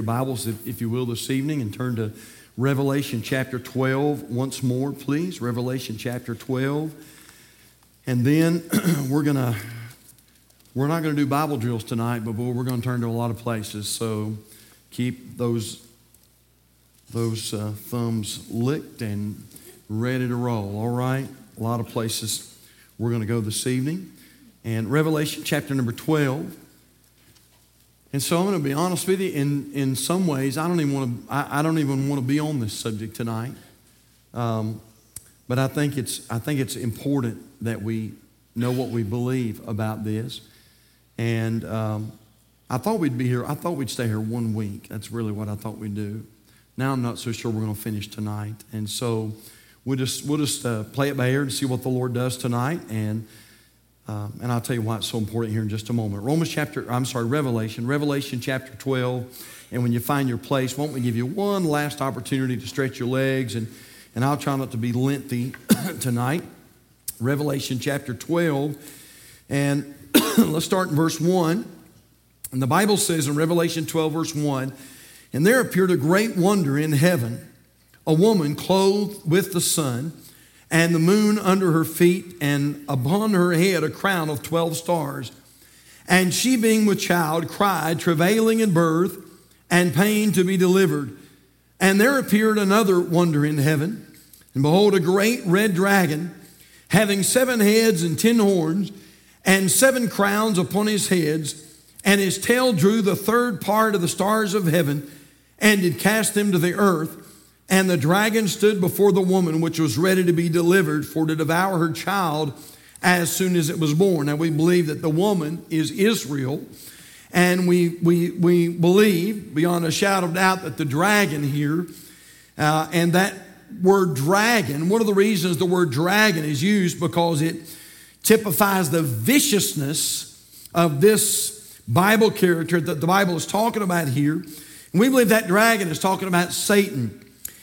your Bibles, if, if, you will, this evening and turn to Revelation chapter 12 once more, please. Revelation chapter 12. And then we're going to, we're not going to do Bible drills tonight, but boy, we're going to turn to a lot of places. So keep those, those uh, thumbs licked and ready to roll, all right? A lot of places we're going to go this evening. And Revelation chapter number 12. And so I'm going to be honest with you. In, in some ways, I don't even want to. I, I don't even want to be on this subject tonight. Um, but I think it's I think it's important that we know what we believe about this. And um, I thought we'd be here. I thought we'd stay here one week. That's really what I thought we'd do. Now I'm not so sure we're going to finish tonight. And so we'll just we'll just uh, play it by ear and see what the Lord does tonight. And um, and I'll tell you why it's so important here in just a moment. Romans chapter, I'm sorry, Revelation, Revelation chapter 12. And when you find your place, won't we give you one last opportunity to stretch your legs? And, and I'll try not to be lengthy tonight. Revelation chapter 12. And let's start in verse 1. And the Bible says in Revelation 12, verse 1 And there appeared a great wonder in heaven, a woman clothed with the sun and the moon under her feet, and upon her head a crown of 12 stars. And she, being with child, cried, travailing in birth, and pain to be delivered. And there appeared another wonder in heaven. And behold, a great red dragon, having seven heads and ten horns, and seven crowns upon his heads, and his tail drew the third part of the stars of heaven, and did cast them to the earth. And the dragon stood before the woman, which was ready to be delivered for to devour her child as soon as it was born. Now, we believe that the woman is Israel. And we, we, we believe, beyond a shadow of doubt, that the dragon here, uh, and that word dragon, one of the reasons the word dragon is used because it typifies the viciousness of this Bible character that the Bible is talking about here. And we believe that dragon is talking about Satan.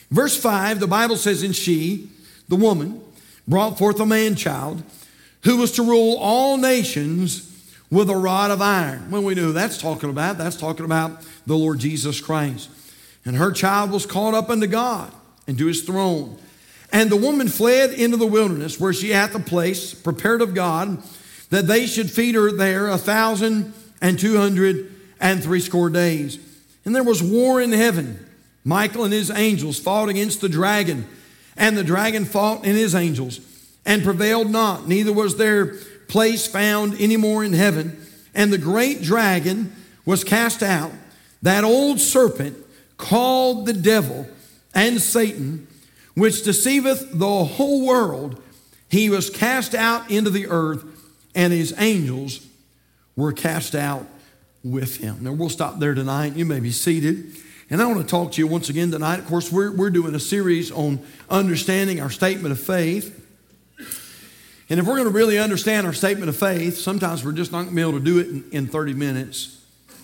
Verse 5, the Bible says, And she, the woman, brought forth a man child who was to rule all nations with a rod of iron. Well, we know that's talking about, that's talking about the Lord Jesus Christ. And her child was caught up unto God and to his throne. And the woman fled into the wilderness where she hath a place prepared of God that they should feed her there a thousand and two hundred and threescore days. And there was war in heaven. Michael and his angels fought against the dragon, and the dragon fought and his angels, and prevailed not, neither was their place found any more in heaven. And the great dragon was cast out, that old serpent called the devil and Satan, which deceiveth the whole world. He was cast out into the earth, and his angels were cast out with him. Now, we'll stop there tonight. You may be seated. And I want to talk to you once again tonight. Of course, we're, we're doing a series on understanding our statement of faith. And if we're going to really understand our statement of faith, sometimes we're just not going to be able to do it in, in 30 minutes.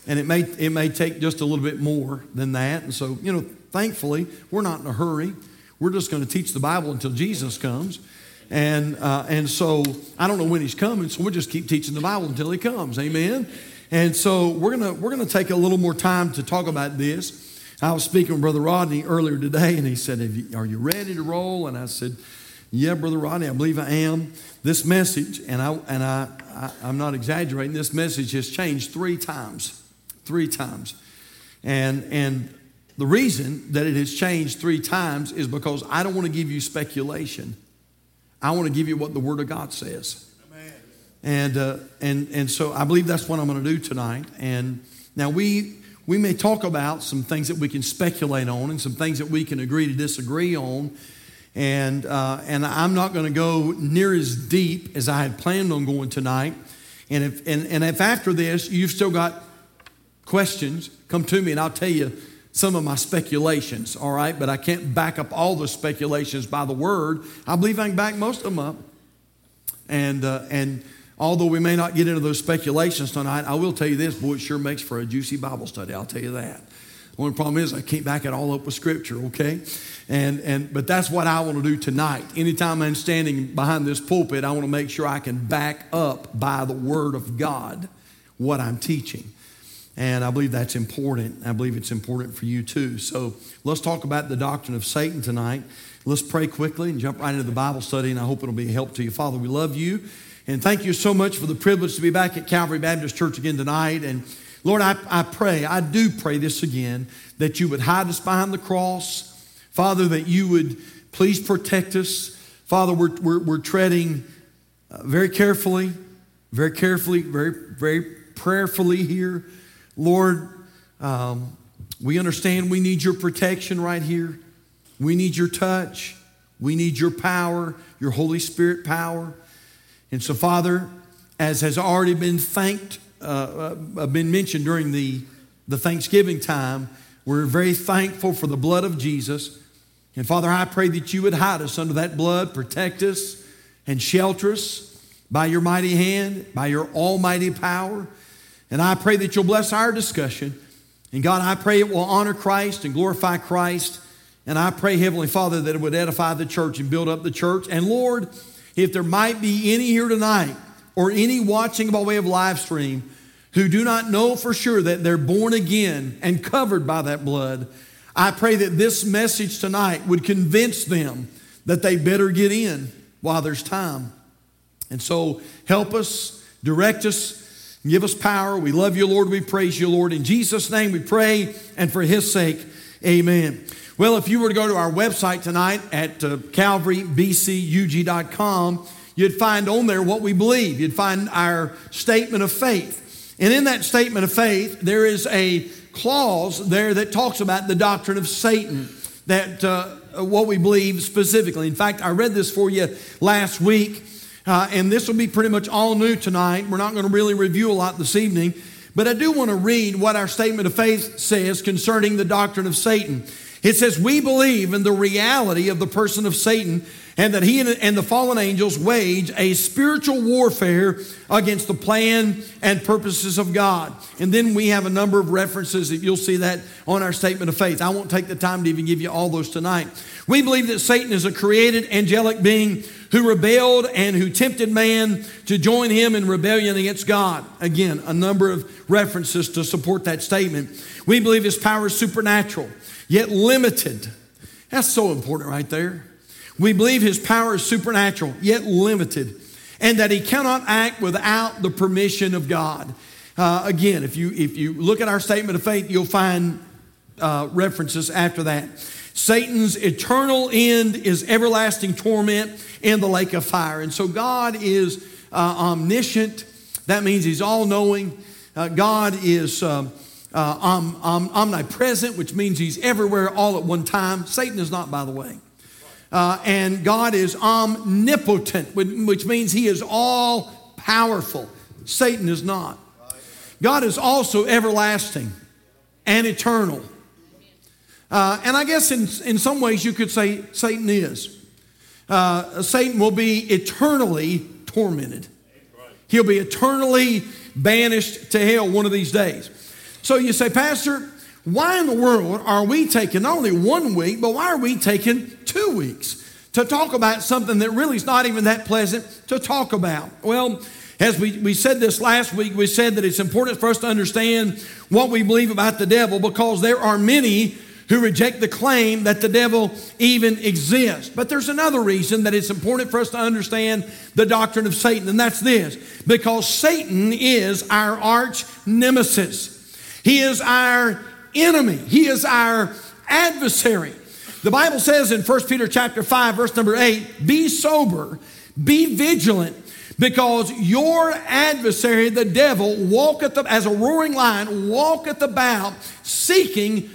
And it may, it may take just a little bit more than that. And so, you know, thankfully, we're not in a hurry. We're just going to teach the Bible until Jesus comes. And, uh, and so I don't know when he's coming, so we'll just keep teaching the Bible until he comes. Amen. And so we're going to we're going to take a little more time to talk about this. I was speaking with Brother Rodney earlier today, and he said, Are you ready to roll? And I said, Yeah, Brother Rodney, I believe I am. This message, and, I, and I, I, I'm not exaggerating, this message has changed three times. Three times. And, and the reason that it has changed three times is because I don't want to give you speculation. I want to give you what the Word of God says. And, uh, and, and so I believe that's what I'm going to do tonight. And now we we may talk about some things that we can speculate on and some things that we can agree to disagree on. And, uh, and I'm not going to go near as deep as I had planned on going tonight. And if, and, and if after this you've still got questions, come to me and I'll tell you some of my speculations, all right? But I can't back up all the speculations by the word. I believe I can back most of them up. And, uh, and Although we may not get into those speculations tonight, I will tell you this, boy, it sure makes for a juicy Bible study. I'll tell you that. The only problem is I can't back it all up with Scripture, okay? And, and, but that's what I want to do tonight. Anytime I'm standing behind this pulpit, I want to make sure I can back up by the Word of God what I'm teaching. And I believe that's important. I believe it's important for you too. So let's talk about the doctrine of Satan tonight. Let's pray quickly and jump right into the Bible study, and I hope it'll be a help to you. Father, we love you, and thank you so much for the privilege to be back at Calvary Baptist Church again tonight. And Lord, I, I pray, I do pray this again, that you would hide us behind the cross. Father, that you would please protect us. Father, we're, we're, we're treading uh, very carefully, very carefully, very, very prayerfully here. Lord, um, we understand we need your protection right here. We need your touch. We need your power, your Holy Spirit power. And so, Father, as has already been thanked, uh, uh, been mentioned during the, the Thanksgiving time, we're very thankful for the blood of Jesus. And Father, I pray that you would hide us under that blood, protect us, and shelter us by your mighty hand, by your almighty power. And I pray that you'll bless our discussion. And God, I pray it will honor Christ and glorify Christ. And I pray, Heavenly Father, that it would edify the church and build up the church. And Lord, if there might be any here tonight or any watching by way of live stream who do not know for sure that they're born again and covered by that blood, I pray that this message tonight would convince them that they better get in while there's time. And so help us, direct us, Give us power. We love you, Lord. We praise you, Lord. In Jesus' name we pray, and for his sake, amen. Well, if you were to go to our website tonight at uh, calvarybcug.com, you'd find on there what we believe. You'd find our statement of faith. And in that statement of faith, there is a clause there that talks about the doctrine of Satan, that uh, what we believe specifically. In fact, I read this for you last week uh, and this will be pretty much all new tonight. We're not going to really review a lot this evening, but I do want to read what our statement of faith says concerning the doctrine of Satan. It says, We believe in the reality of the person of Satan and that he and the fallen angels wage a spiritual warfare against the plan and purposes of God. And then we have a number of references that you'll see that on our statement of faith. I won't take the time to even give you all those tonight. We believe that Satan is a created angelic being who rebelled and who tempted man to join him in rebellion against God. Again, a number of references to support that statement. We believe his power is supernatural, yet limited. That's so important right there. We believe his power is supernatural, yet limited, and that he cannot act without the permission of God. Uh, again, if you, if you look at our statement of faith, you'll find uh, references after that. Satan's eternal end is everlasting torment in the lake of fire. And so God is uh, omniscient. That means he's all knowing. Uh, God is uh, om- om- omnipresent, which means he's everywhere all at one time. Satan is not, by the way. Uh, and God is omnipotent, which means He is all powerful. Satan is not. God is also everlasting and eternal. Uh, and I guess in, in some ways you could say Satan is. Uh, Satan will be eternally tormented. He'll be eternally banished to hell one of these days. So you say, Pastor, why in the world are we taking not only one week, but why are we taking two weeks to talk about something that really is not even that pleasant to talk about? Well, as we, we said this last week, we said that it's important for us to understand what we believe about the devil because there are many who reject the claim that the devil even exists. But there's another reason that it's important for us to understand the doctrine of Satan, and that's this because Satan is our arch nemesis. He is our enemy. He is our adversary. The Bible says in 1 Peter chapter 5 verse number 8, be sober, be vigilant, because your adversary the devil walketh as a roaring lion walketh about seeking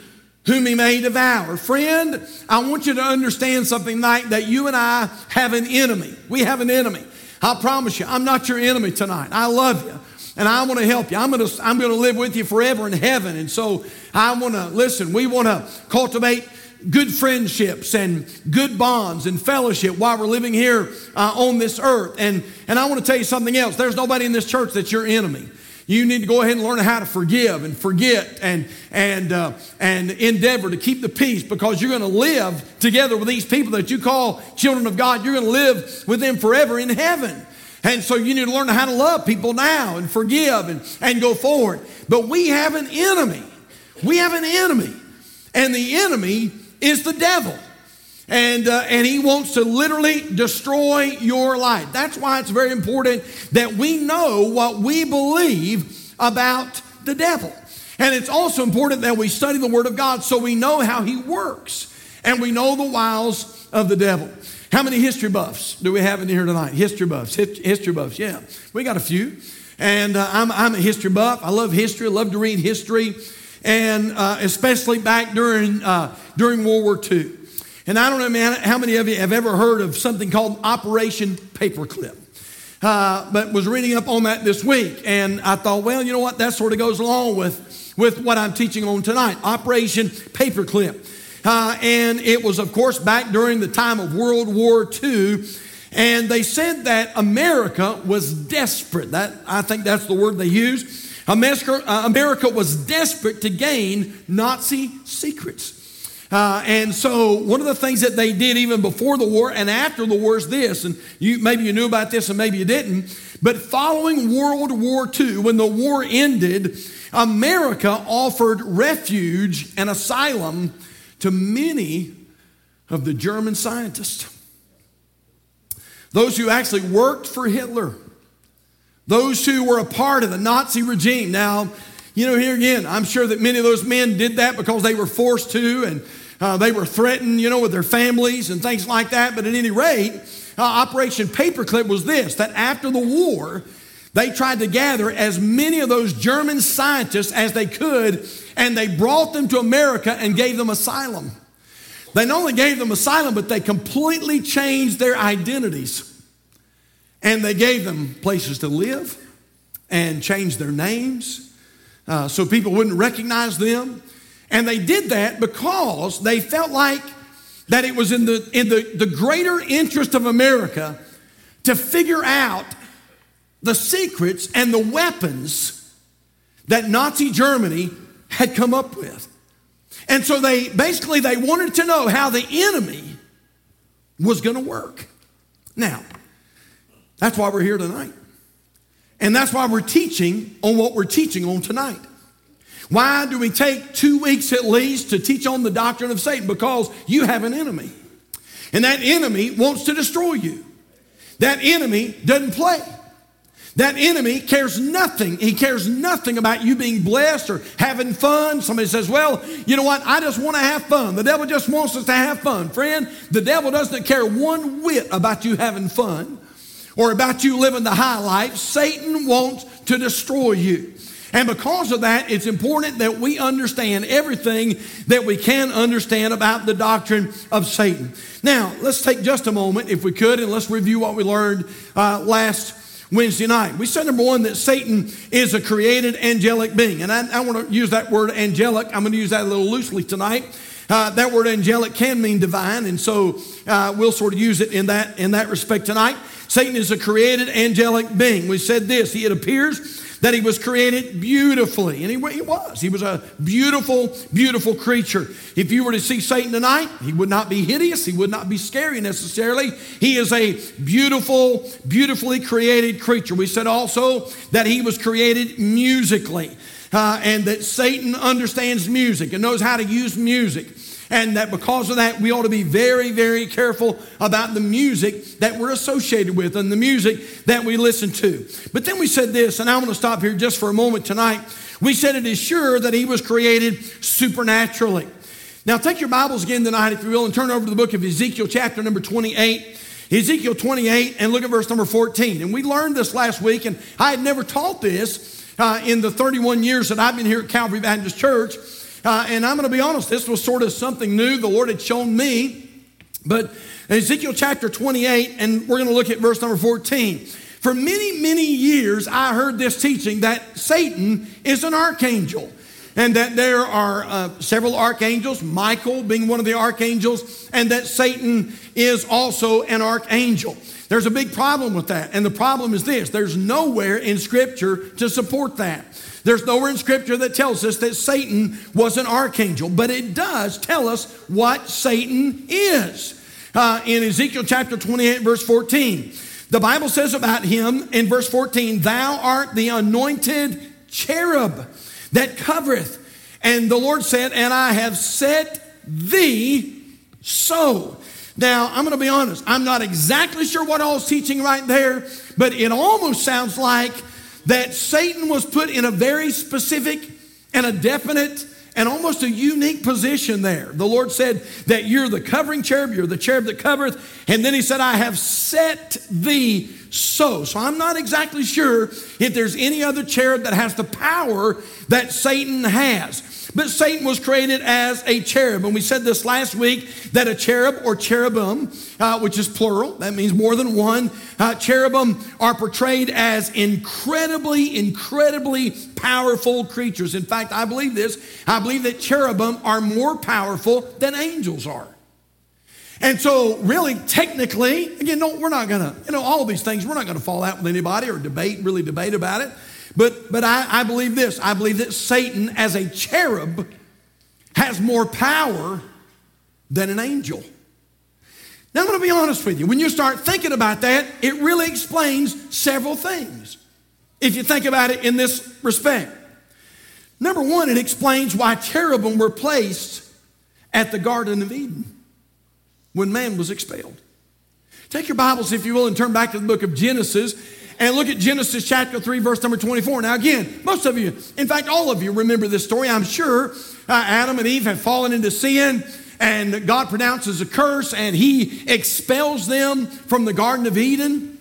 whom he may devour. Friend, I want you to understand something tonight that you and I have an enemy. We have an enemy. I promise you, I'm not your enemy tonight. I love you and I want to help you. I'm going to, I'm going to live with you forever in heaven. And so I want to, listen, we want to cultivate good friendships and good bonds and fellowship while we're living here uh, on this earth. And, and I want to tell you something else. There's nobody in this church that's your enemy. You need to go ahead and learn how to forgive and forget and, and, uh, and endeavor to keep the peace because you're going to live together with these people that you call children of God. You're going to live with them forever in heaven. And so you need to learn how to love people now and forgive and, and go forward. But we have an enemy. We have an enemy. And the enemy is the devil. And, uh, and he wants to literally destroy your life. That's why it's very important that we know what we believe about the devil. And it's also important that we study the Word of God so we know how he works and we know the wiles of the devil. How many history buffs do we have in here tonight? History buffs, history buffs, yeah. We got a few. And uh, I'm, I'm a history buff. I love history, I love to read history, and uh, especially back during, uh, during World War II. And I don't know, man, how many of you have ever heard of something called Operation Paperclip? Uh, but was reading up on that this week, and I thought, well, you know what? That sort of goes along with, with what I'm teaching on tonight Operation Paperclip. Uh, and it was, of course, back during the time of World War II. And they said that America was desperate. That, I think that's the word they used. America, uh, America was desperate to gain Nazi secrets. Uh, and so one of the things that they did even before the war and after the war is this, and you, maybe you knew about this and maybe you didn't, but following World War II, when the war ended, America offered refuge and asylum to many of the German scientists. Those who actually worked for Hitler, those who were a part of the Nazi regime. Now, you know, here again, I'm sure that many of those men did that because they were forced to and uh, they were threatened, you know, with their families and things like that. But at any rate, uh, Operation Paperclip was this that after the war, they tried to gather as many of those German scientists as they could, and they brought them to America and gave them asylum. They not only gave them asylum, but they completely changed their identities. And they gave them places to live and changed their names uh, so people wouldn't recognize them. And they did that because they felt like that it was in the, in the, the greater interest of America to figure out the secrets and the weapons that Nazi Germany had come up with. And so they basically they wanted to know how the enemy was going to work. Now, that's why we're here tonight. And that's why we're teaching on what we're teaching on tonight. Why do we take two weeks at least to teach on the doctrine of Satan? Because you have an enemy. And that enemy wants to destroy you. That enemy doesn't play. That enemy cares nothing. He cares nothing about you being blessed or having fun. Somebody says, Well, you know what? I just want to have fun. The devil just wants us to have fun. Friend, the devil doesn't care one whit about you having fun or about you living the high life. Satan wants to destroy you. And because of that, it's important that we understand everything that we can understand about the doctrine of Satan. Now, let's take just a moment, if we could, and let's review what we learned uh, last Wednesday night. We said, number one, that Satan is a created angelic being. And I, I want to use that word angelic. I'm going to use that a little loosely tonight. Uh, that word angelic can mean divine, and so uh, we'll sort of use it in that, in that respect tonight. Satan is a created angelic being. We said this, he, it appears that he was created beautifully. And he, he was. He was a beautiful, beautiful creature. If you were to see Satan tonight, he would not be hideous. He would not be scary necessarily. He is a beautiful, beautifully created creature. We said also that he was created musically. Uh, and that Satan understands music and knows how to use music and that because of that, we ought to be very, very careful about the music that we're associated with and the music that we listen to. But then we said this, and I want to stop here just for a moment tonight. We said it is sure that he was created supernaturally. Now, take your Bibles again tonight, if you will, and turn over to the book of Ezekiel, chapter number 28. Ezekiel 28, and look at verse number 14. And we learned this last week, and I had never taught this uh, in the 31 years that I've been here at Calvary Baptist Church. Uh, and I'm going to be honest, this was sort of something new the Lord had shown me. But Ezekiel chapter 28, and we're going to look at verse number 14. For many, many years, I heard this teaching that Satan is an archangel and that there are uh, several archangels, Michael being one of the archangels, and that Satan is also an archangel. There's a big problem with that. And the problem is this there's nowhere in Scripture to support that. There's nowhere in Scripture that tells us that Satan was an archangel, but it does tell us what Satan is. Uh, in Ezekiel chapter 28, verse 14, The Bible says about him in verse 14, Thou art the anointed cherub that covereth. And the Lord said, And I have set thee so. Now, I'm going to be honest, I'm not exactly sure what I was teaching right there, but it almost sounds like that Satan was put in a very specific and a definite and almost a unique position there. The Lord said that you're the covering cherub, you're the cherub that covereth, and then He said, I have set thee so. So I'm not exactly sure if there's any other cherub that has the power that Satan has. But Satan was created as a cherub. And we said this last week that a cherub or cherubim, uh, which is plural, that means more than one, uh, cherubim are portrayed as incredibly, incredibly powerful creatures. In fact, I believe this. I believe that cherubim are more powerful than angels are. And so, really, technically, again, no, we're not to, you know, all these things, we're not to fall out with anybody or debate, really debate about it. But, but I, I believe this I believe that Satan, as a cherub, has more power than an angel. Now, I'm going to be honest with you. When you start thinking about that, it really explains several things. If you think about it in this respect, number one, it explains why cherubim were placed at the Garden of Eden when man was expelled. Take your Bibles, if you will, and turn back to the book of Genesis and look at Genesis chapter 3, verse number 24. Now, again, most of you, in fact, all of you remember this story, I'm sure. Uh, Adam and Eve have fallen into sin, and God pronounces a curse, and He expels them from the Garden of Eden.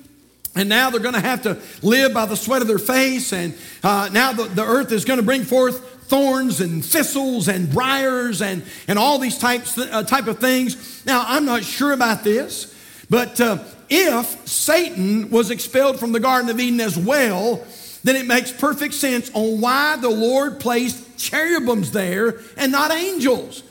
And now they're going to have to live by the sweat of their face, and uh, now the, the earth is going to bring forth thorns and thistles and briars and, and all these types uh, type of things. Now, I'm not sure about this, but uh, if Satan was expelled from the Garden of Eden as well, then it makes perfect sense on why the Lord placed cherubims there and not angels.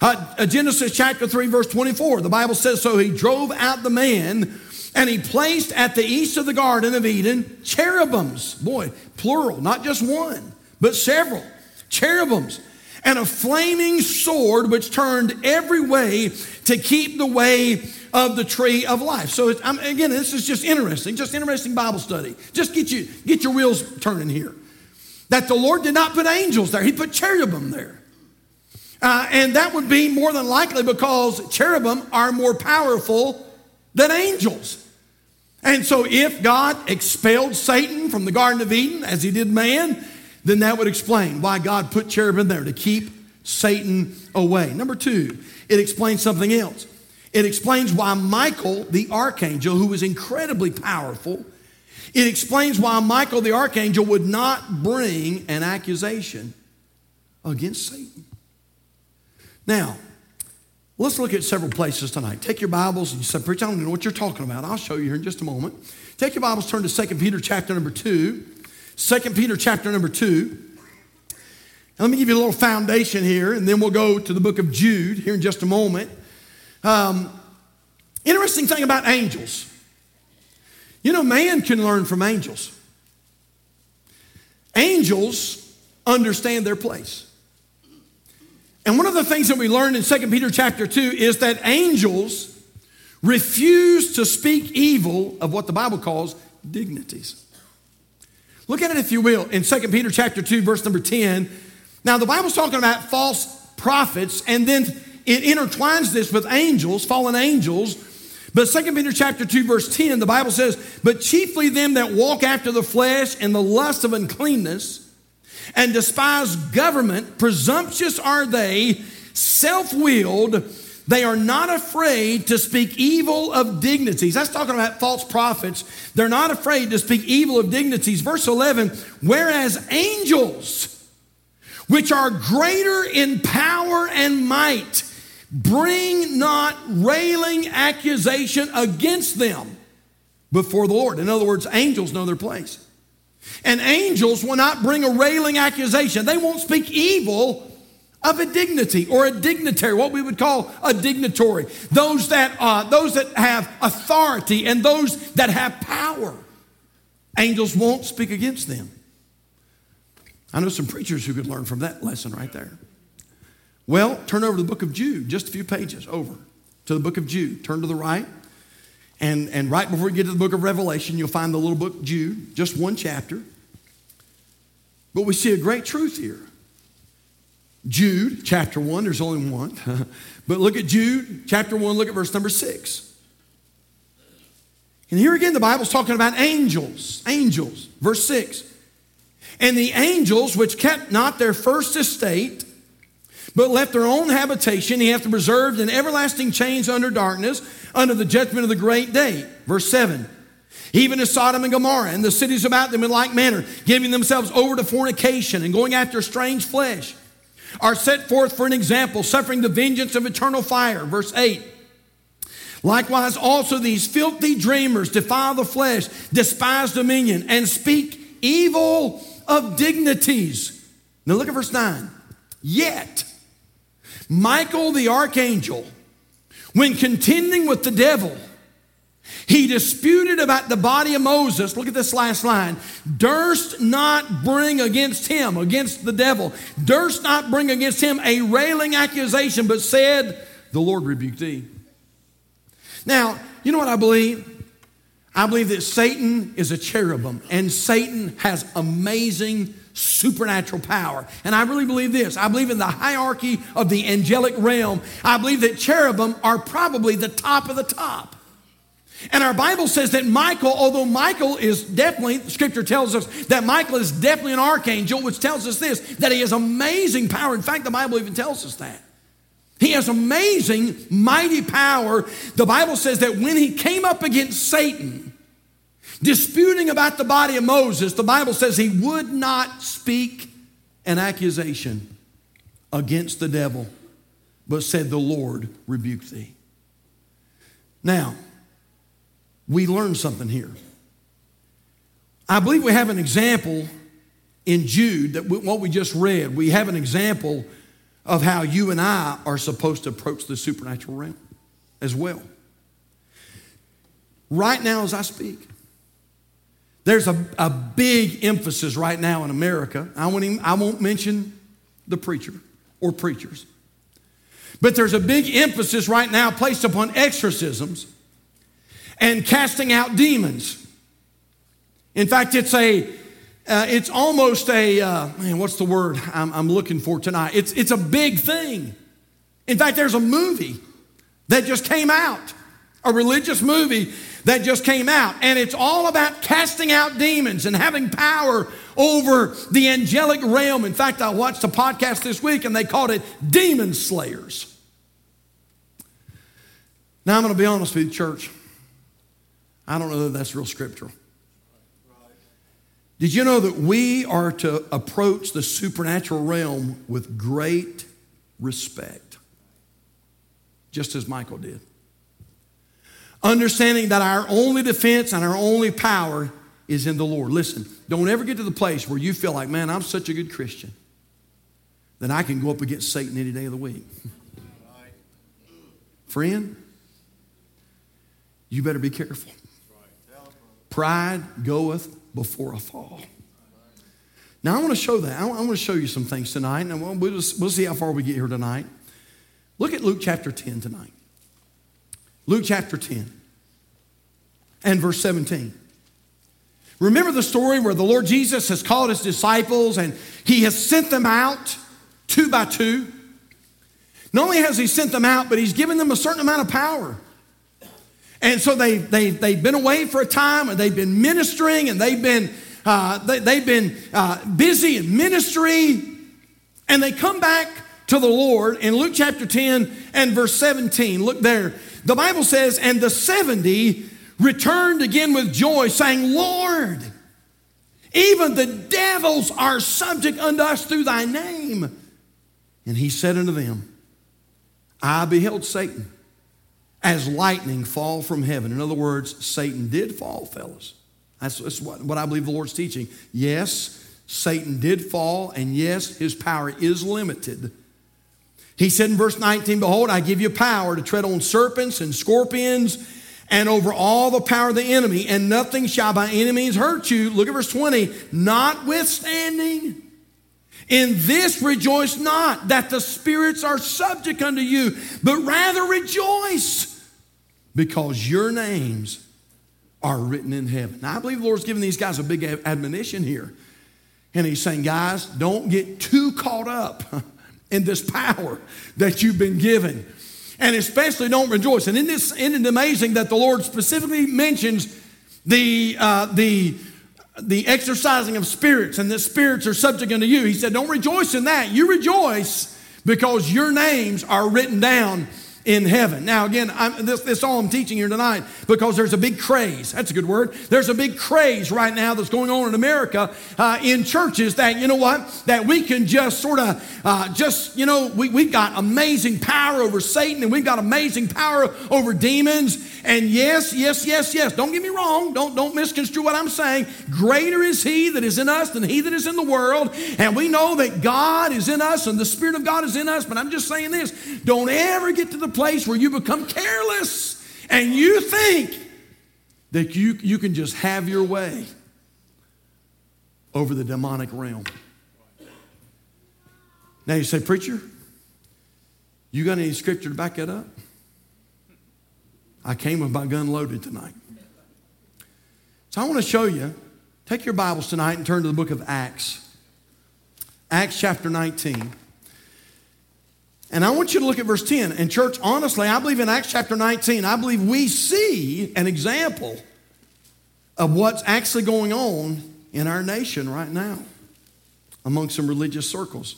Uh, uh Genesis chapter 3, verse 24, the Bible says, So he drove out the man and he placed at the east of the Garden of Eden cherubims. Boy, plural, not just one, but several. Cherubims and a flaming sword which turned every way to keep the way of the tree of life. So again, this is just interesting, just interesting Bible study. Just get you get your wheels turning here. That the Lord did not put angels there; He put cherubim there, uh, and that would be more than likely because cherubim are more powerful than angels. And so, if God expelled Satan from the Garden of Eden as He did man, then that would explain why God put cherubim there to keep Satan away. Number two, it explains something else. It explains why Michael, the archangel, who was incredibly powerful, it explains why Michael, the archangel, would not bring an accusation against Satan. Now, let's look at several places tonight. Take your Bibles and you say, Preacher, I don't know what you're talking about. I'll show you here in just a moment. Take your Bibles, turn to 2 Peter chapter number 2. 2 Peter chapter number 2. let me give you a little foundation here, and then we'll go to the book of Jude here in just a moment. Um, interesting thing about angels. You know, man can learn from angels. Angels understand their place. And one of the things that we learned in 2 Peter chapter 2 is that angels refuse to speak evil of what the Bible calls dignities. Look at it if you will in 2 Peter chapter 2 verse number 10. Now the Bible's talking about false prophets and then it intertwines this with angels, fallen angels. But 2 Peter chapter 2, verse 10, the Bible says, But chiefly them that walk after the flesh and the lust of uncleanness, and despise government, presumptuous are they, self-willed, they are not afraid to speak evil of dignities. That's talking about false prophets. They're not afraid to speak evil of dignities. Verse 11, whereas angels, which are greater in power and might, Bring not railing accusation against them before the Lord. In other words, angels know their place. And angels will not bring a railing accusation. They won't speak evil of a dignity or a dignitary, what we would call a dignitary. Those that, uh, those that have authority and those that have power. Angels won't speak against them. I know some preachers who could learn from that lesson right there. Well, turn over to the book of Jude, just a few pages over to the book of Jude. Turn to the right. And, and right before you get to the book of Revelation, you'll find the little book Jude, just one chapter. But we see a great truth here. Jude, chapter 1, there's only one. but look at Jude, chapter 1, look at verse number 6. And here again, the Bible's talking about angels. Angels. Verse 6. And the angels which kept not their first estate, but left their own habitation, he hath preserved in everlasting chains under darkness, under the judgment of the great day. Verse 7. Even as Sodom and Gomorrah and the cities about them in like manner, giving themselves over to fornication and going after strange flesh, are set forth for an example, suffering the vengeance of eternal fire. Verse 8. Likewise, also these filthy dreamers defile the flesh, despise dominion, and speak evil of dignities. Now look at verse 9. Yet, Michael the archangel, when contending with the devil, he disputed about the body of Moses. Look at this last line. Durst not bring against him, against the devil, durst not bring against him a railing accusation, but said, The Lord rebuked thee. Now, you know what I believe? I believe that Satan is a cherubim and Satan has amazing supernatural power. And I really believe this. I believe in the hierarchy of the angelic realm. I believe that cherubim are probably the top of the top. And our Bible says that Michael, although Michael is definitely, scripture tells us that Michael is definitely an archangel, which tells us this, that he has amazing power. In fact, the Bible even tells us that. He has amazing, mighty power. The Bible says that when he came up against Satan, disputing about the body of Moses, the Bible says he would not speak an accusation against the devil, but said, The Lord rebuked thee. Now, we learn something here. I believe we have an example in Jude that what we just read. We have an example of how you and I are supposed to approach the supernatural realm as well. Right now, as I speak, there's a, a big emphasis right now in America. I won't, even, I won't mention the preacher or preachers, but there's a big emphasis right now placed upon exorcisms and casting out demons. In fact, it's a uh, it's almost a, uh, man, what's the word I'm, I'm looking for tonight? It's, it's a big thing. In fact, there's a movie that just came out, a religious movie that just came out, and it's all about casting out demons and having power over the angelic realm. In fact, I watched a podcast this week and they called it Demon Slayers. Now, I'm going to be honest with you, church. I don't know that that's real scriptural. Did you know that we are to approach the supernatural realm with great respect? Just as Michael did. Understanding that our only defense and our only power is in the Lord. Listen, don't ever get to the place where you feel like, man, I'm such a good Christian that I can go up against Satan any day of the week. Friend, you better be careful. Pride goeth before a fall. Now, I want to show that. I want to show you some things tonight, and we'll, we'll see how far we get here tonight. Look at Luke chapter 10 tonight. Luke chapter 10 and verse 17. Remember the story where the Lord Jesus has called his disciples and he has sent them out two by two. Not only has he sent them out, but he's given them a certain amount of power. And so they, they, they've been away for a time and they've been ministering and they've been, uh, they, they've been uh, busy in ministry. And they come back to the Lord in Luke chapter 10 and verse 17. Look there. The Bible says, And the 70 returned again with joy, saying, Lord, even the devils are subject unto us through thy name. And he said unto them, I beheld Satan as lightning fall from heaven. In other words, Satan did fall, fellas. That's, that's what, what I believe the Lord's teaching. Yes, Satan did fall, and yes, his power is limited. He said in verse 19, Behold, I give you power to tread on serpents and scorpions and over all the power of the enemy, and nothing shall by any means hurt you. Look at verse 20. Notwithstanding, in this rejoice not that the spirits are subject unto you, but rather rejoice because your names are written in heaven. Now, I believe the Lord's giving these guys a big admonition here. And He's saying, guys, don't get too caught up in this power that you've been given. And especially don't rejoice. And in this, isn't it amazing that the Lord specifically mentions the, uh, the, the exorcising of spirits and that spirits are subject unto you? He said, don't rejoice in that. You rejoice because your names are written down in heaven. Now, again, I'm, this, this all I'm teaching here tonight because there's a big craze. That's a good word. There's a big craze right now that's going on in America uh, in churches that, you know what, that we can just sort of, uh, just, you know, we, we've got amazing power over Satan and we've got amazing power over demons. And yes, yes, yes, yes. Don't get me wrong. Don't, don't misconstrue what I'm saying. Greater is he that is in us than he that is in the world. And we know that God is in us and the Spirit of God is in us. But I'm just saying this don't ever get to the place where you become careless and you think that you, you can just have your way over the demonic realm. Now you say, Preacher, you got any scripture to back that up? I came with my gun loaded tonight. So I want to show you. Take your Bibles tonight and turn to the book of Acts. Acts chapter 19. And I want you to look at verse 10. And, church, honestly, I believe in Acts chapter 19, I believe we see an example of what's actually going on in our nation right now among some religious circles.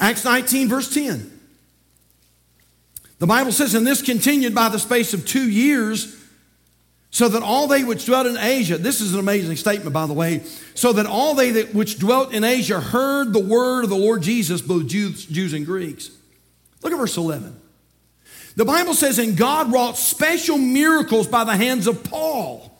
Acts 19, verse 10. The Bible says, and this continued by the space of two years, so that all they which dwelt in Asia, this is an amazing statement, by the way, so that all they that which dwelt in Asia heard the word of the Lord Jesus, both Jews, Jews and Greeks. Look at verse 11. The Bible says, and God wrought special miracles by the hands of Paul,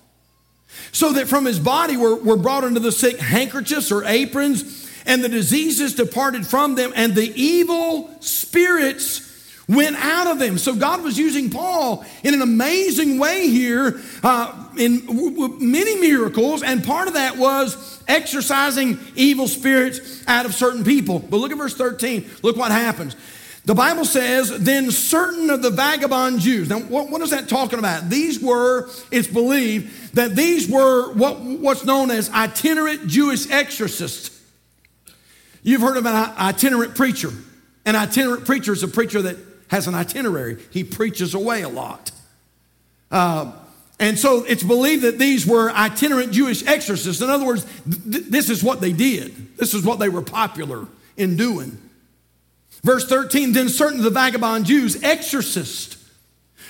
so that from his body were, were brought unto the sick handkerchiefs or aprons, and the diseases departed from them, and the evil spirits went out of them. So God was using Paul in an amazing way here uh, in w- w- many miracles, and part of that was exorcising evil spirits out of certain people. But look at verse 13. Look what happens. The Bible says, then certain of the vagabond Jews. Now, what, what is that talking about? These were, it's believed, that these were what, what's known as itinerant Jewish exorcists. You've heard about an itinerant preacher. An itinerant preacher is a preacher that has an itinerary. He preaches away a lot. Uh, and so it's believed that these were itinerant Jewish exorcists. In other words, th- this is what they did, this is what they were popular in doing. Verse 13 Then certain of the vagabond Jews, exorcists,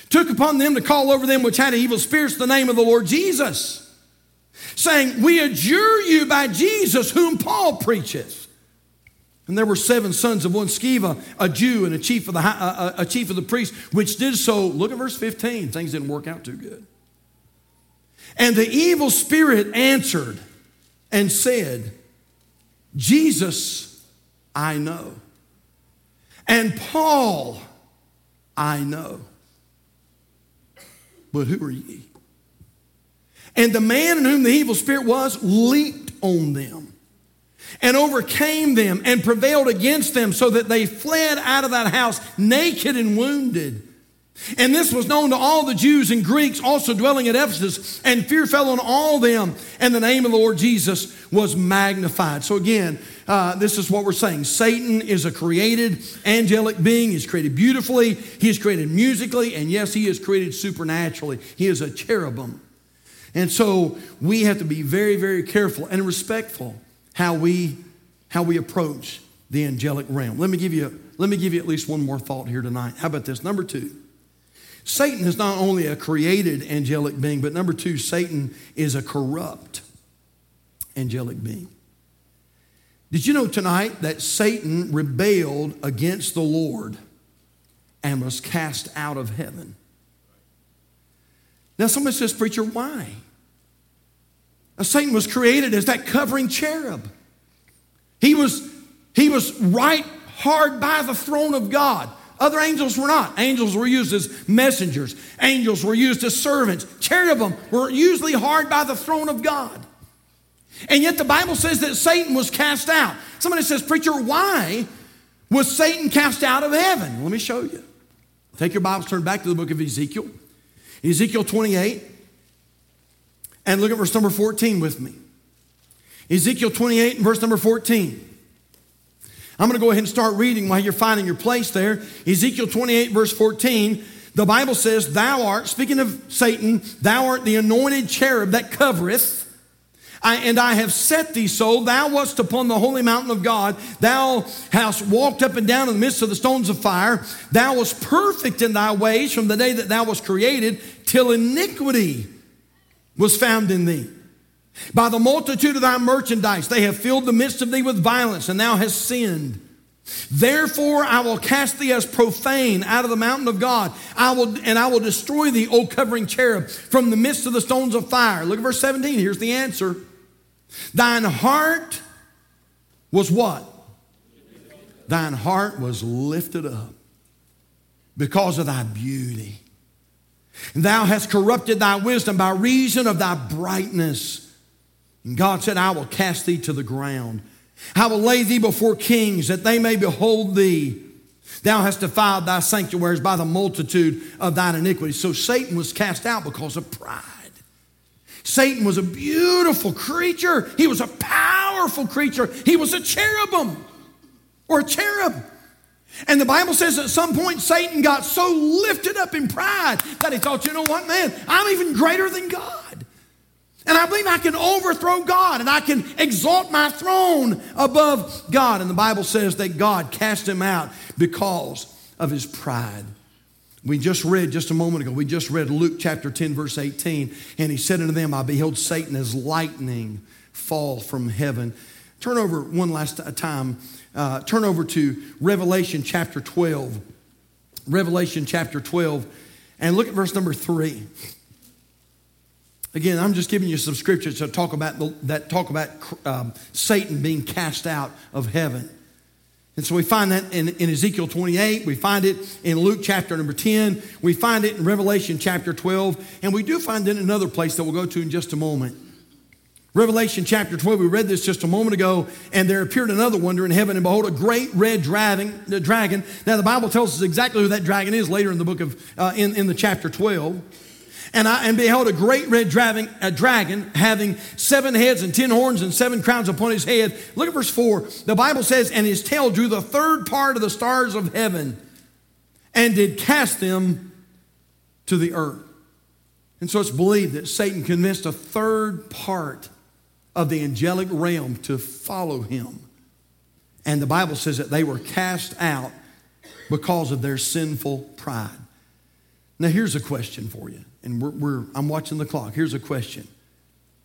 took upon them to call over them which had evil spirits the name of the Lord Jesus, saying, We adjure you by Jesus whom Paul preacheth. And there were seven sons of one Sceva, a Jew and a chief of the, a, a chief of the priests, which did so. Look at verse 15. Things didn't work out too good. And the evil spirit answered and said, Jesus, I know. And Paul, I know. But who are ye? And the man in whom the evil spirit was leaped on them and overcame them and prevailed against them so that they fled out of that house naked and wounded. And this was known to all the Jews and Greeks also dwelling at Ephesus, and fear fell on all them, and the name of the Lord Jesus was magnified. So, again, uh, this is what we're saying Satan is a created angelic being. He's created beautifully, he is created musically, and yes, he is created supernaturally. He is a cherubim. And so, we have to be very, very careful and respectful how we, how we approach the angelic realm. Let me, give you, let me give you at least one more thought here tonight. How about this? Number two. Satan is not only a created angelic being, but number two, Satan is a corrupt angelic being. Did you know tonight that Satan rebelled against the Lord and was cast out of heaven? Now, somebody says, Preacher, why? Satan was created as that covering cherub. He was, he was right hard by the throne of God. Other angels were not. Angels were used as messengers, angels were used as servants. Cherubim were usually hard by the throne of God. And yet the Bible says that Satan was cast out. Somebody says, Preacher, why was Satan cast out of heaven? Let me show you. Take your Bibles, turn back to the book of Ezekiel. Ezekiel 28, and look at verse number 14 with me. Ezekiel 28 and verse number 14. I'm going to go ahead and start reading while you're finding your place there. Ezekiel 28, verse 14. The Bible says, Thou art, speaking of Satan, thou art the anointed cherub that covereth. I, and I have set thee so. Thou wast upon the holy mountain of God. Thou hast walked up and down in the midst of the stones of fire. Thou wast perfect in thy ways from the day that thou wast created till iniquity was found in thee. By the multitude of thy merchandise, they have filled the midst of thee with violence, and thou hast sinned. Therefore, I will cast thee as profane out of the mountain of God. I will, and I will destroy thee, O covering cherub, from the midst of the stones of fire. Look at verse 17. Here's the answer. Thine heart was what? Thine heart was lifted up because of thy beauty. Thou hast corrupted thy wisdom by reason of thy brightness. And God said, I will cast thee to the ground. I will lay thee before kings that they may behold thee. Thou hast defiled thy sanctuaries by the multitude of thine iniquities. So Satan was cast out because of pride. Satan was a beautiful creature. He was a powerful creature. He was a cherubim or a cherub. And the Bible says at some point Satan got so lifted up in pride that he thought, you know what, man, I'm even greater than God. And I believe I can overthrow God and I can exalt my throne above God. And the Bible says that God cast him out because of his pride. We just read just a moment ago, we just read Luke chapter 10, verse 18, and he said unto them, I beheld Satan as lightning fall from heaven. Turn over one last time, uh, turn over to Revelation chapter 12. Revelation chapter 12, and look at verse number 3. Again, I'm just giving you some scriptures that talk about, the, that talk about um, Satan being cast out of heaven. And so we find that in, in, Ezekiel 28, we find it in Luke chapter number 10, we find it in Revelation chapter 12, and we do find it in another place that we'll go to in just a moment. Revelation chapter 12, we read this just a moment ago, and there appeared another wonder in heaven, and behold, a great red dragon. dragon. Now, the Bible tells us exactly who that dragon is later in the book of, uh, in, in the chapter 12. And I and beheld a great red dragon, a dragon having seven heads and ten horns and seven crowns upon his head. Look at verse 4. The Bible says, And his tail drew the third part of the stars of heaven and did cast them to the earth. And so it's believed that Satan convinced a third part of the angelic realm to follow him. And the Bible says that they were cast out because of their sinful pride. Now, here's a question for you and we're, we're, I'm watching the clock. Here's a question.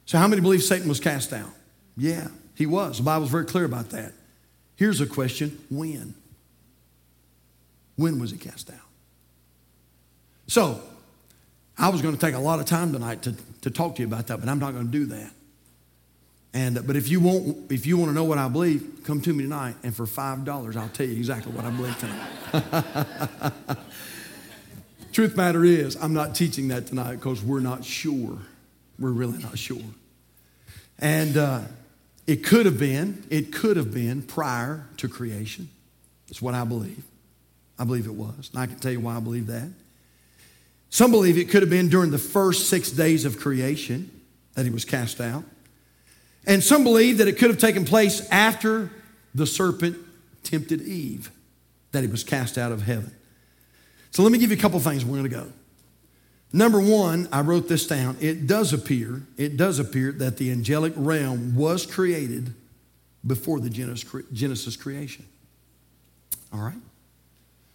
So, how many believe Satan was cast out? Yeah, he was. The Bible's very clear about that. Here's a question when? When was he cast out? So, I was going to take a lot of time tonight to, to talk to you about that, but I'm not going to do that. And, but if you, want, if you want to know what I believe, come to me tonight, and for $5, I'll tell you exactly what I believe tonight. Truth matter is, I'm not teaching that tonight because we're not sure. We're really not sure. And uh, it could have been, it could have been prior to creation. That's what I believe. I believe it was. And I can tell you why I believe that. Some believe it could have been during the first six days of creation that he was cast out. And some believe that it could have taken place after the serpent tempted Eve, that he was cast out of heaven. So let me give you a couple things we're going to go. Number one, I wrote this down. It does appear, it does appear that the angelic realm was created before the Genesis creation. All right?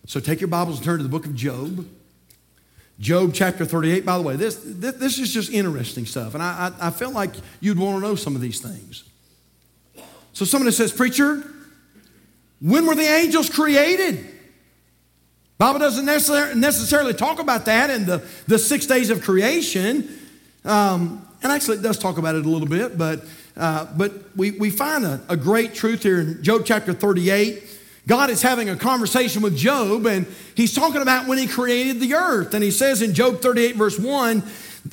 So take your Bibles and turn to the book of Job. Job chapter 38. By the way, this, this, this is just interesting stuff. And I, I, I felt like you'd want to know some of these things. So somebody says, Preacher, when were the angels created? Bible doesn't necessarily talk about that in the, the six days of creation. Um, and actually, it does talk about it a little bit, but, uh, but we, we find a, a great truth here in Job chapter 38. God is having a conversation with Job, and he's talking about when he created the earth. And he says in Job 38, verse 1,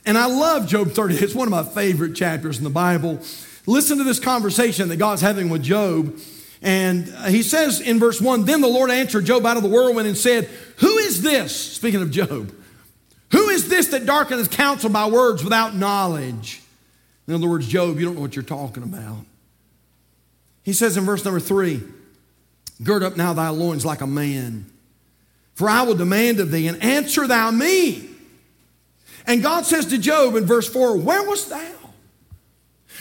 and I love Job 38, it's one of my favorite chapters in the Bible. Listen to this conversation that God's having with Job. And he says in verse 1 Then the Lord answered Job out of the whirlwind and said, Who is this? Speaking of Job, Who is this that darkeneth counsel by words without knowledge? In other words, Job, you don't know what you're talking about. He says in verse number three, Gird up now thy loins like a man, for I will demand of thee, and answer thou me. And God says to Job in verse 4, Where wast thou?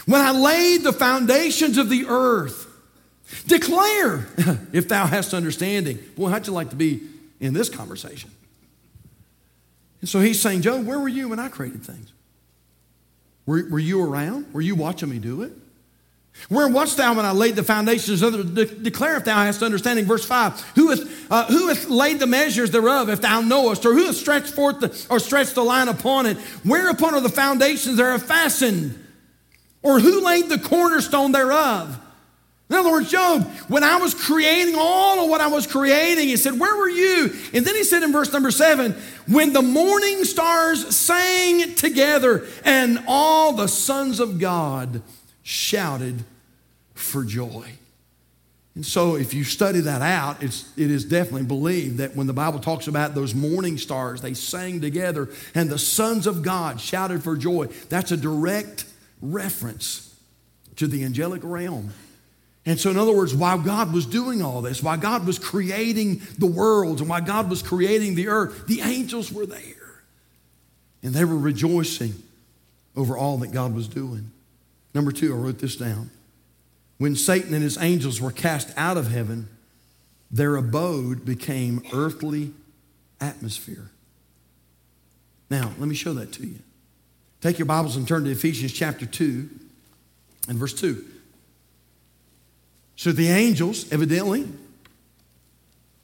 When I laid the foundations of the earth, declare if thou hast understanding. Boy, how'd you like to be in this conversation? And so he's saying, Job, where were you when I created things? Were, were you around? Were you watching me do it? Where wast thou when I laid the foundations of the de- declare if thou hast understanding? Verse 5. Who hath, uh, who hath laid the measures thereof, if thou knowest, or who hath stretched forth the, or stretched the line upon it? Whereupon are the foundations thereof fastened? Or who laid the cornerstone thereof? In other words, Job, when I was creating all of what I was creating, he said, Where were you? And then he said in verse number seven, When the morning stars sang together and all the sons of God shouted for joy. And so, if you study that out, it's, it is definitely believed that when the Bible talks about those morning stars, they sang together and the sons of God shouted for joy. That's a direct reference to the angelic realm. And so, in other words, while God was doing all this, while God was creating the worlds and while God was creating the earth, the angels were there. And they were rejoicing over all that God was doing. Number two, I wrote this down. When Satan and his angels were cast out of heaven, their abode became earthly atmosphere. Now, let me show that to you. Take your Bibles and turn to Ephesians chapter 2 and verse 2. So the angels, evidently,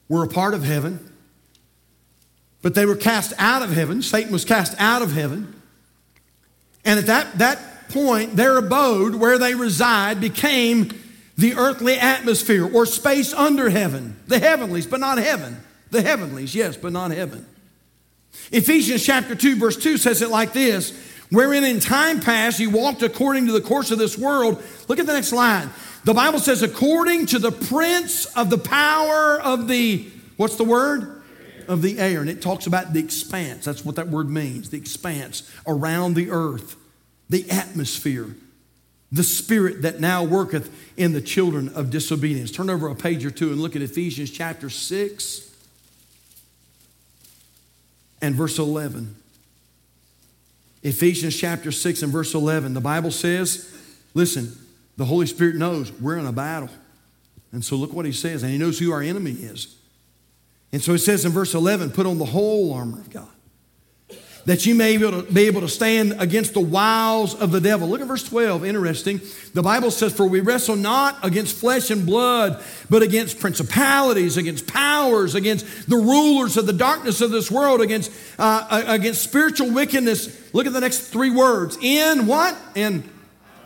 were a part of heaven, but they were cast out of heaven. Satan was cast out of heaven. And at that, that point, their abode, where they reside, became the earthly atmosphere or space under heaven, the heavenlies, but not heaven. The heavenlies, yes, but not heaven. Ephesians chapter 2, verse 2 says it like this Wherein in time past you walked according to the course of this world. Look at the next line. The Bible says, according to the prince of the power of the, what's the word? Of the air. And it talks about the expanse. That's what that word means the expanse around the earth the atmosphere, the spirit that now worketh in the children of disobedience. Turn over a page or two and look at Ephesians chapter 6 and verse 11. Ephesians chapter 6 and verse 11. The Bible says, listen, the Holy Spirit knows we're in a battle. And so look what he says, and he knows who our enemy is. And so it says in verse 11, put on the whole armor of God that you may be able, to, be able to stand against the wiles of the devil. Look at verse 12, interesting. The Bible says, For we wrestle not against flesh and blood, but against principalities, against powers, against the rulers of the darkness of this world, against, uh, against spiritual wickedness. Look at the next three words. In what? In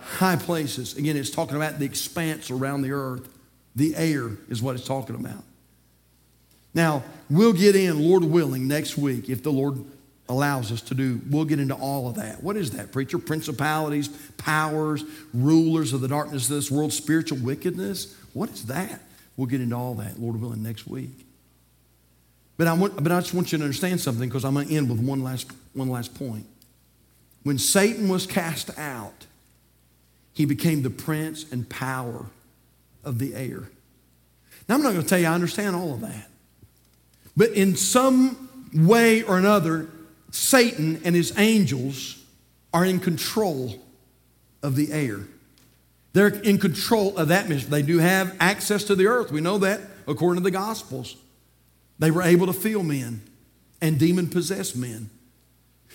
high places. Again, it's talking about the expanse around the earth. The air is what it's talking about. Now, we'll get in, Lord willing, next week if the Lord allows us to do. We'll get into all of that. What is that, preacher? Principalities, powers, rulers of the darkness of this world, spiritual wickedness. What is that? We'll get into all that, Lord willing, next week. But I, want, but I just want you to understand something because I'm going to end with one last, one last point. When Satan was cast out, he became the prince and power of the air. Now, I'm not going to tell you I understand all of that. But in some way or another, Satan and his angels are in control of the air. They're in control of that mission. They do have access to the earth. We know that according to the Gospels. They were able to feel men and demon possessed men.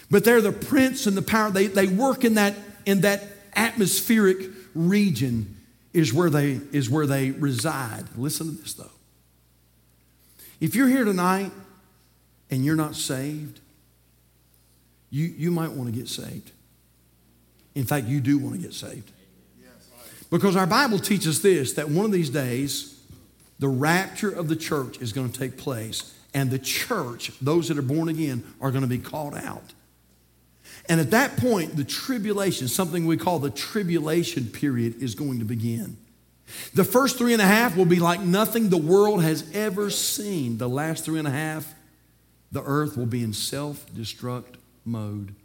But they're the prince and the power. They, they work in that, in that atmospheric region is where, they, is where they reside. Listen to this though. If you're here tonight and you're not saved, you, you might want to get saved. In fact, you do want to get saved. Because our Bible teaches this that one of these days, the rapture of the church is going to take place, and the church, those that are born again, are going to be called out. And at that point, the tribulation, something we call the tribulation period, is going to begin. The first three and a half will be like nothing the world has ever seen. The last three and a half the earth will be in self destruct mode.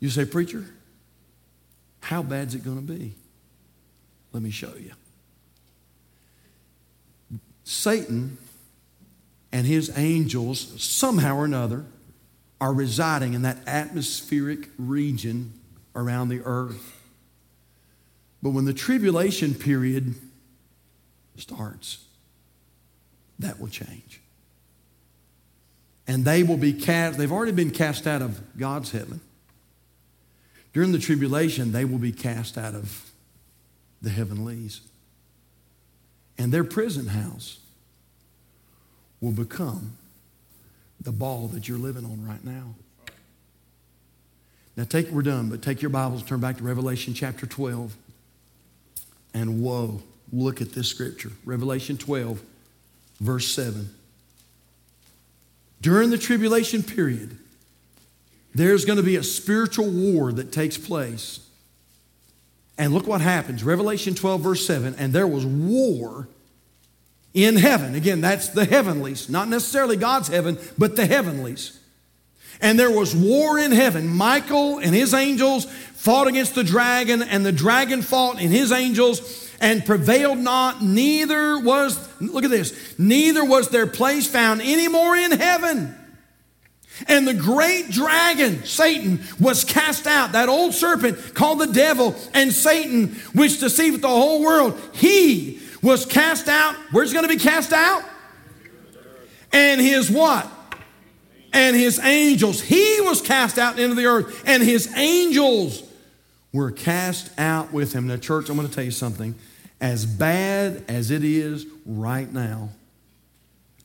You say, Preacher, how bad's it going to be? Let me show you. Satan and his angels, somehow or another, are residing in that atmospheric region around the earth. But when the tribulation period starts, that will change. And they will be cast, they've already been cast out of God's heaven. During the tribulation, they will be cast out of the heavenlies. And their prison house will become the ball that you're living on right now. Now, take, we're done, but take your Bibles, turn back to Revelation chapter 12. And whoa, look at this scripture Revelation 12, verse 7. During the tribulation period, there's going to be a spiritual war that takes place. And look what happens Revelation 12, verse 7 and there was war in heaven. Again, that's the heavenlies, not necessarily God's heaven, but the heavenlies. And there was war in heaven. Michael and his angels fought against the dragon, and the dragon fought and his angels and prevailed not. Neither was, look at this, neither was their place found any more in heaven. And the great dragon, Satan, was cast out. That old serpent called the devil and Satan, which deceived the whole world, he was cast out. Where's he going to be cast out? And his what? And his angels. He was cast out into the earth, and his angels were cast out with him. Now, church, I'm going to tell you something. As bad as it is right now,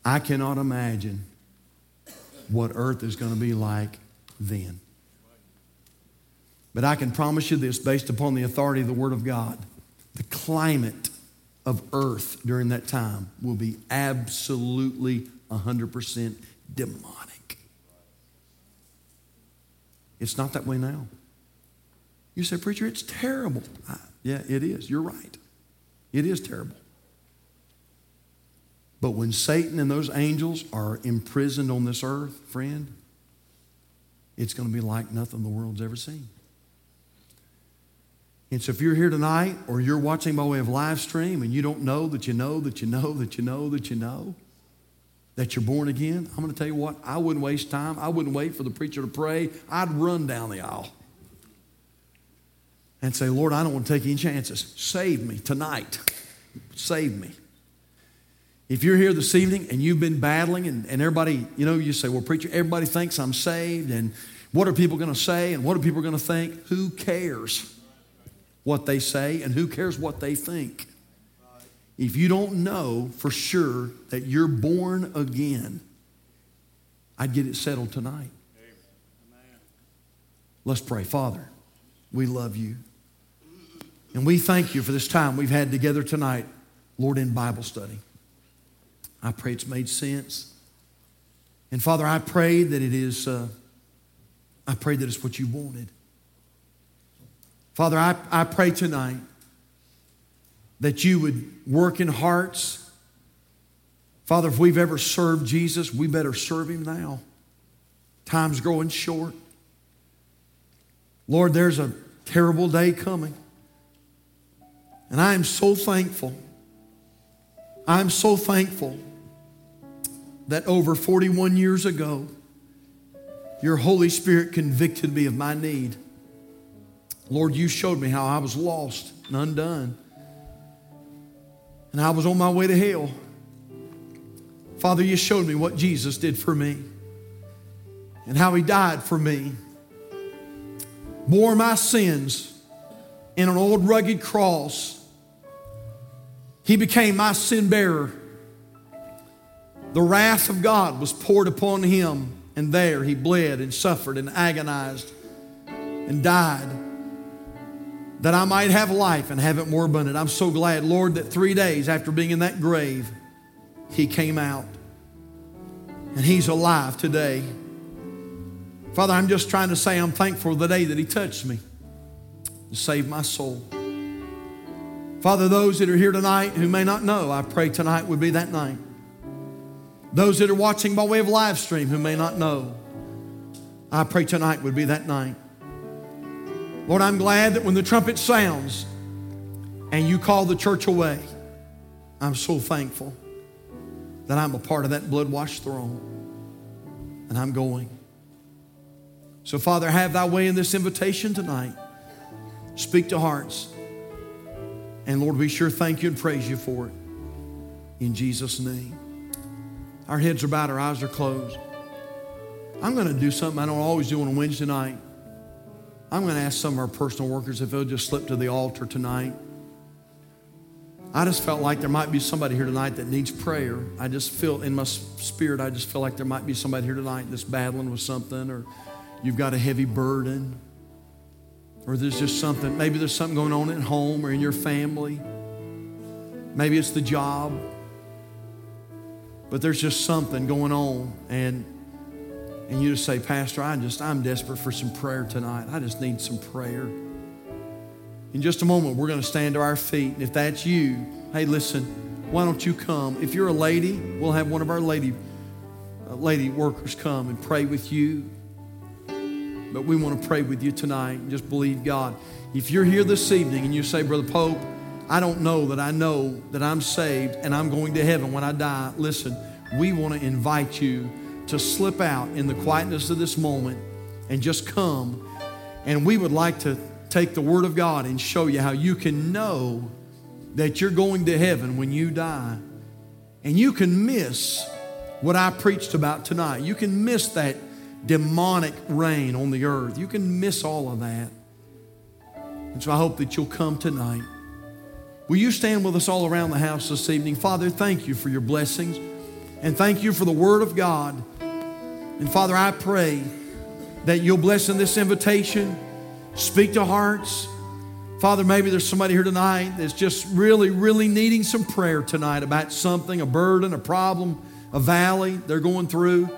I cannot imagine what earth is going to be like then. But I can promise you this based upon the authority of the Word of God the climate of earth during that time will be absolutely 100% demonic. It's not that way now. You say, Preacher, it's terrible. I, yeah, it is. You're right. It is terrible. But when Satan and those angels are imprisoned on this earth, friend, it's going to be like nothing the world's ever seen. And so if you're here tonight or you're watching by way of live stream and you don't know that you know that you know that you know that you know that you're born again, I'm going to tell you what, I wouldn't waste time. I wouldn't wait for the preacher to pray. I'd run down the aisle and say, Lord, I don't want to take any chances. Save me tonight. Save me. If you're here this evening and you've been battling and, and everybody, you know, you say, well, preacher, everybody thinks I'm saved and what are people going to say and what are people going to think? Who cares? what they say, and who cares what they think? If you don't know for sure that you're born again, I'd get it settled tonight. Let's pray. Father, we love you. And we thank you for this time we've had together tonight, Lord, in Bible study. I pray it's made sense. And Father, I pray that it is, uh, I pray that it's what you wanted. Father, I, I pray tonight that you would work in hearts. Father, if we've ever served Jesus, we better serve him now. Time's growing short. Lord, there's a terrible day coming. And I am so thankful. I'm so thankful that over 41 years ago, your Holy Spirit convicted me of my need. Lord, you showed me how I was lost and undone. And I was on my way to hell. Father, you showed me what Jesus did for me and how he died for me, bore my sins in an old rugged cross. He became my sin bearer. The wrath of God was poured upon him, and there he bled and suffered and agonized and died that I might have life and have it more abundant. I'm so glad, Lord, that three days after being in that grave, He came out. And He's alive today. Father, I'm just trying to say I'm thankful the day that He touched me to save my soul. Father, those that are here tonight who may not know, I pray tonight would be that night Those that are watching by way of live stream who may not know, I pray tonight would be that night. Lord, I'm glad that when the trumpet sounds and you call the church away, I'm so thankful that I'm a part of that blood washed throne and I'm going. So, Father, have thy way in this invitation tonight. Speak to hearts. And Lord, we sure thank you and praise you for it. In Jesus' name. Our heads are bowed, our eyes are closed. I'm going to do something I don't always do on a Wednesday night. I'm going to ask some of our personal workers if they'll just slip to the altar tonight. I just felt like there might be somebody here tonight that needs prayer. I just feel in my spirit, I just feel like there might be somebody here tonight that's battling with something, or you've got a heavy burden, or there's just something, maybe there's something going on at home or in your family. Maybe it's the job, but there's just something going on, and and you just say, Pastor, I just, I'm desperate for some prayer tonight. I just need some prayer. In just a moment, we're going to stand to our feet. And if that's you, hey, listen, why don't you come? If you're a lady, we'll have one of our lady, uh, lady workers come and pray with you. But we want to pray with you tonight and just believe God. If you're here this evening and you say, Brother Pope, I don't know that I know that I'm saved and I'm going to heaven when I die, listen, we want to invite you to slip out in the quietness of this moment and just come. And we would like to take the Word of God and show you how you can know that you're going to heaven when you die. And you can miss what I preached about tonight. You can miss that demonic reign on the earth. You can miss all of that. And so I hope that you'll come tonight. Will you stand with us all around the house this evening? Father, thank you for your blessings and thank you for the Word of God. And Father, I pray that you'll bless in this invitation, speak to hearts. Father, maybe there's somebody here tonight that's just really, really needing some prayer tonight about something, a burden, a problem, a valley they're going through,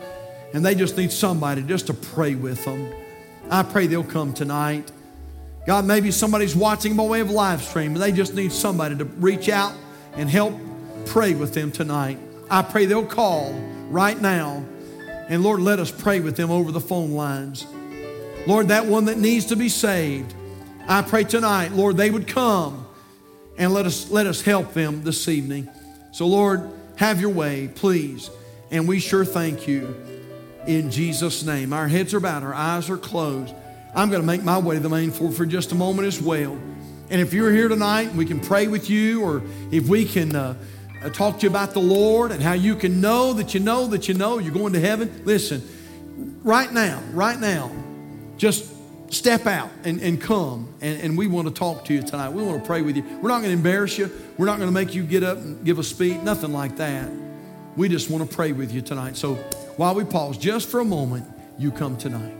and they just need somebody just to pray with them. I pray they'll come tonight. God, maybe somebody's watching by way of live stream and they just need somebody to reach out and help pray with them tonight. I pray they'll call right now and Lord, let us pray with them over the phone lines. Lord, that one that needs to be saved, I pray tonight, Lord, they would come and let us, let us help them this evening. So, Lord, have your way, please. And we sure thank you in Jesus' name. Our heads are bowed, our eyes are closed. I'm going to make my way to the main floor for just a moment as well. And if you're here tonight, we can pray with you, or if we can. Uh, uh, to you about the Lord and how you can know that you know that you know you're going to heaven. Listen, right now, right now, just step out and, and come. And, and we want to talk to you tonight. We want to pray with you. We're not going to embarrass you. We're not going to make you get up and give a speech, nothing like that. We just want to pray with you tonight. So while we pause just for a moment, you come tonight.